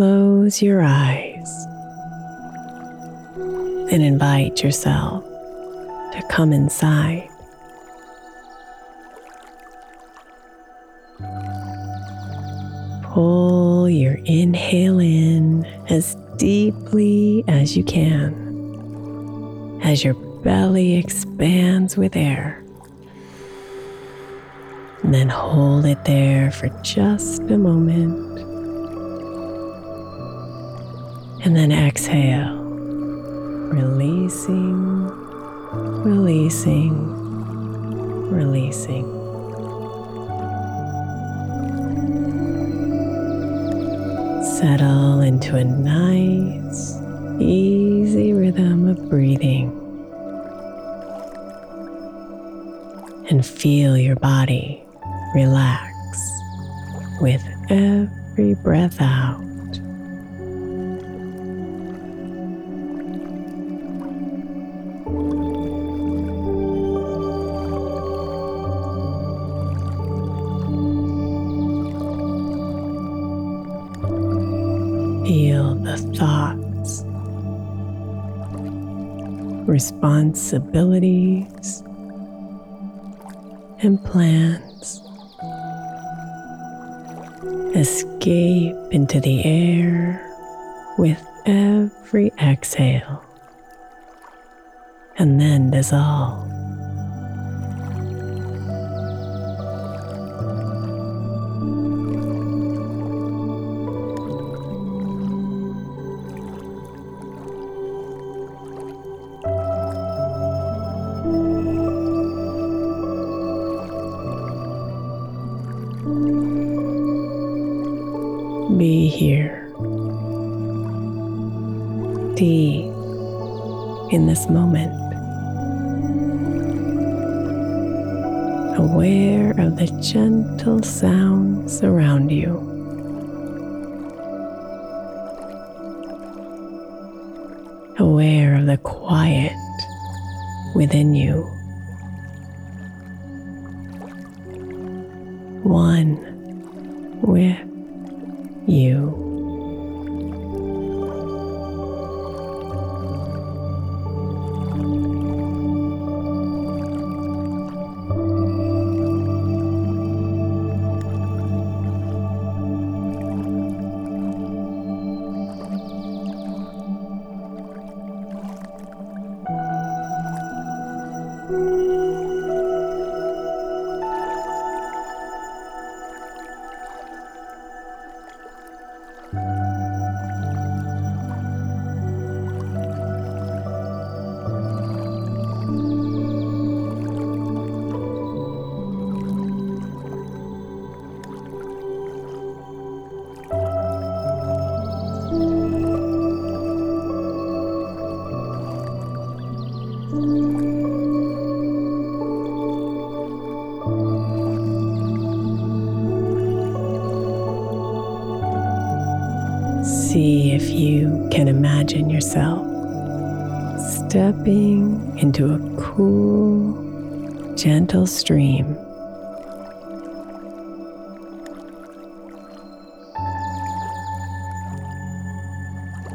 Close your eyes and invite yourself to come inside. Pull your inhale in as deeply as you can as your belly expands with air. And then hold it there for just a moment. And then exhale, releasing, releasing, releasing. Settle into a nice, easy rhythm of breathing. And feel your body relax with every breath out. Feel the thoughts, responsibilities, and plans escape into the air with every exhale and then dissolve. Be here, deep in this moment, aware of the gentle sounds around you. Aware of the quiet within you. One with you. Can imagine yourself stepping into a cool, gentle stream.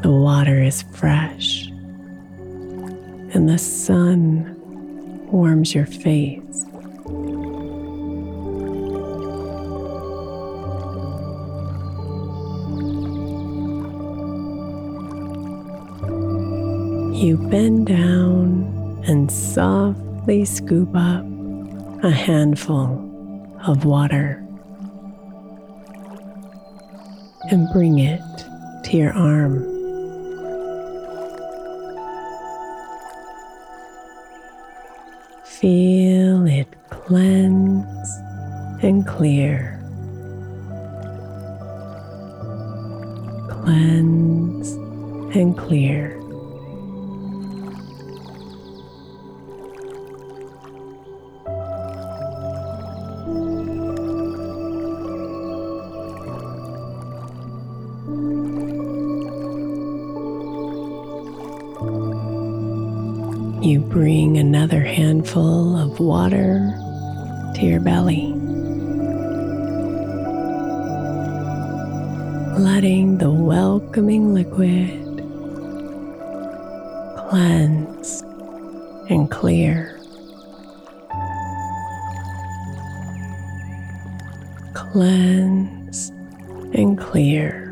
The water is fresh, and the sun warms your face. You bend down and softly scoop up a handful of water and bring it to your arm. Feel it cleanse and clear. Cleanse and clear. Bring another handful of water to your belly, letting the welcoming liquid cleanse and clear. Cleanse and clear.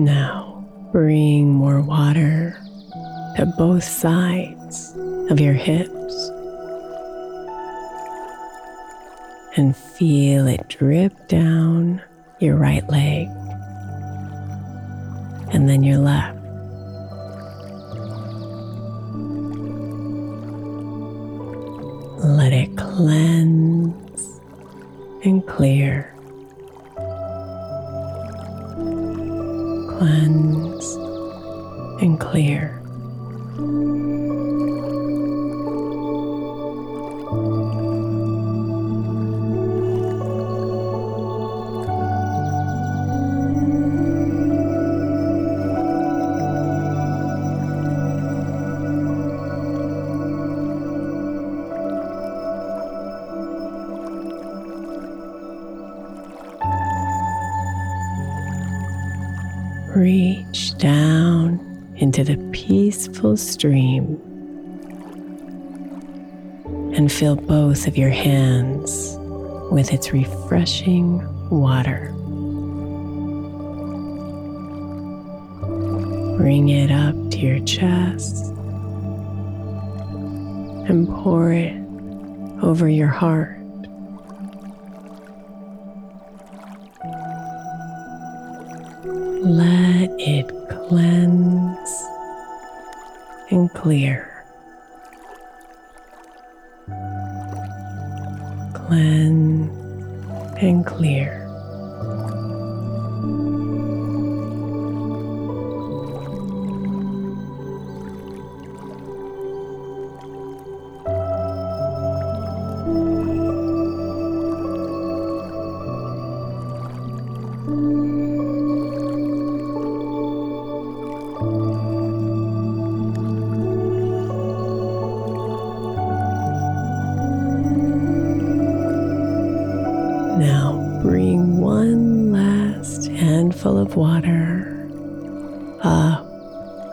Now bring more water to both sides of your hips and feel it drip down your right leg and then your left. Let it cleanse and clear. Cleanse and clear. Into the peaceful stream and fill both of your hands with its refreshing water. Bring it up to your chest and pour it over your heart. Let it cleanse and clear. Cleanse and clear. Handful of water up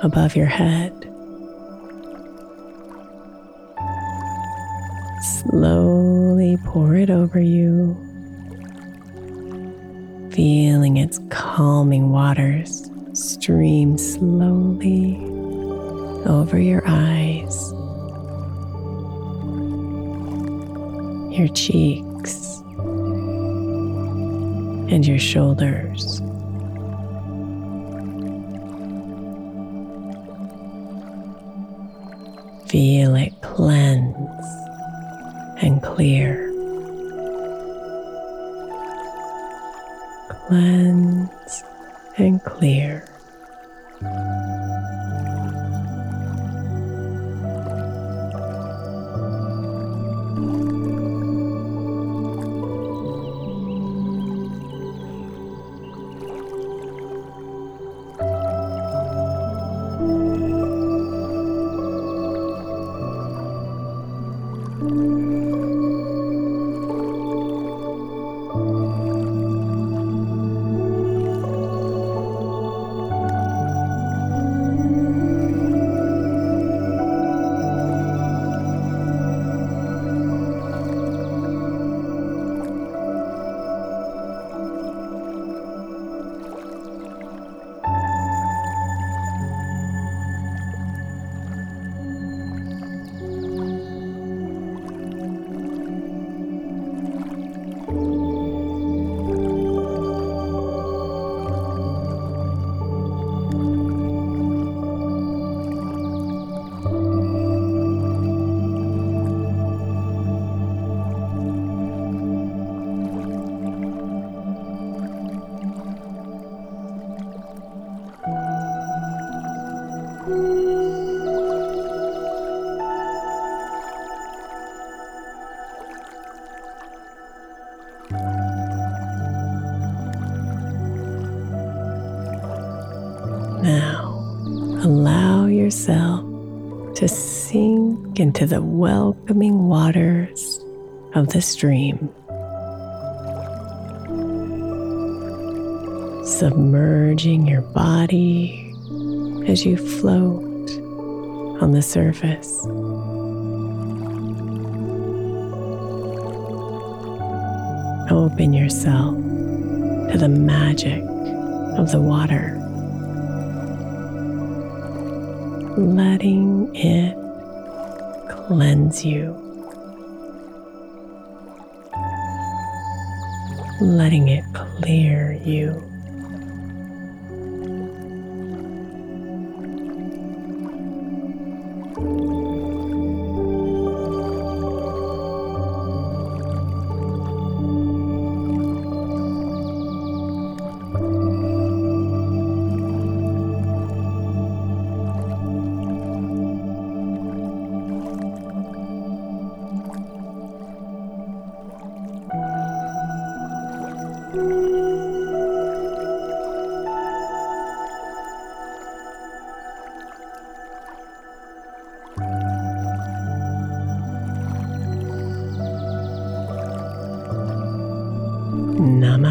above your head. Slowly pour it over you, feeling its calming waters stream slowly over your eyes, your cheeks, and your shoulders. Feel it cleanse and clear. Cleanse and clear. Into the welcoming waters of the stream. Submerging your body as you float on the surface. Open yourself to the magic of the water, letting it cleanse you, letting it clear you.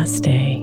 Namaste.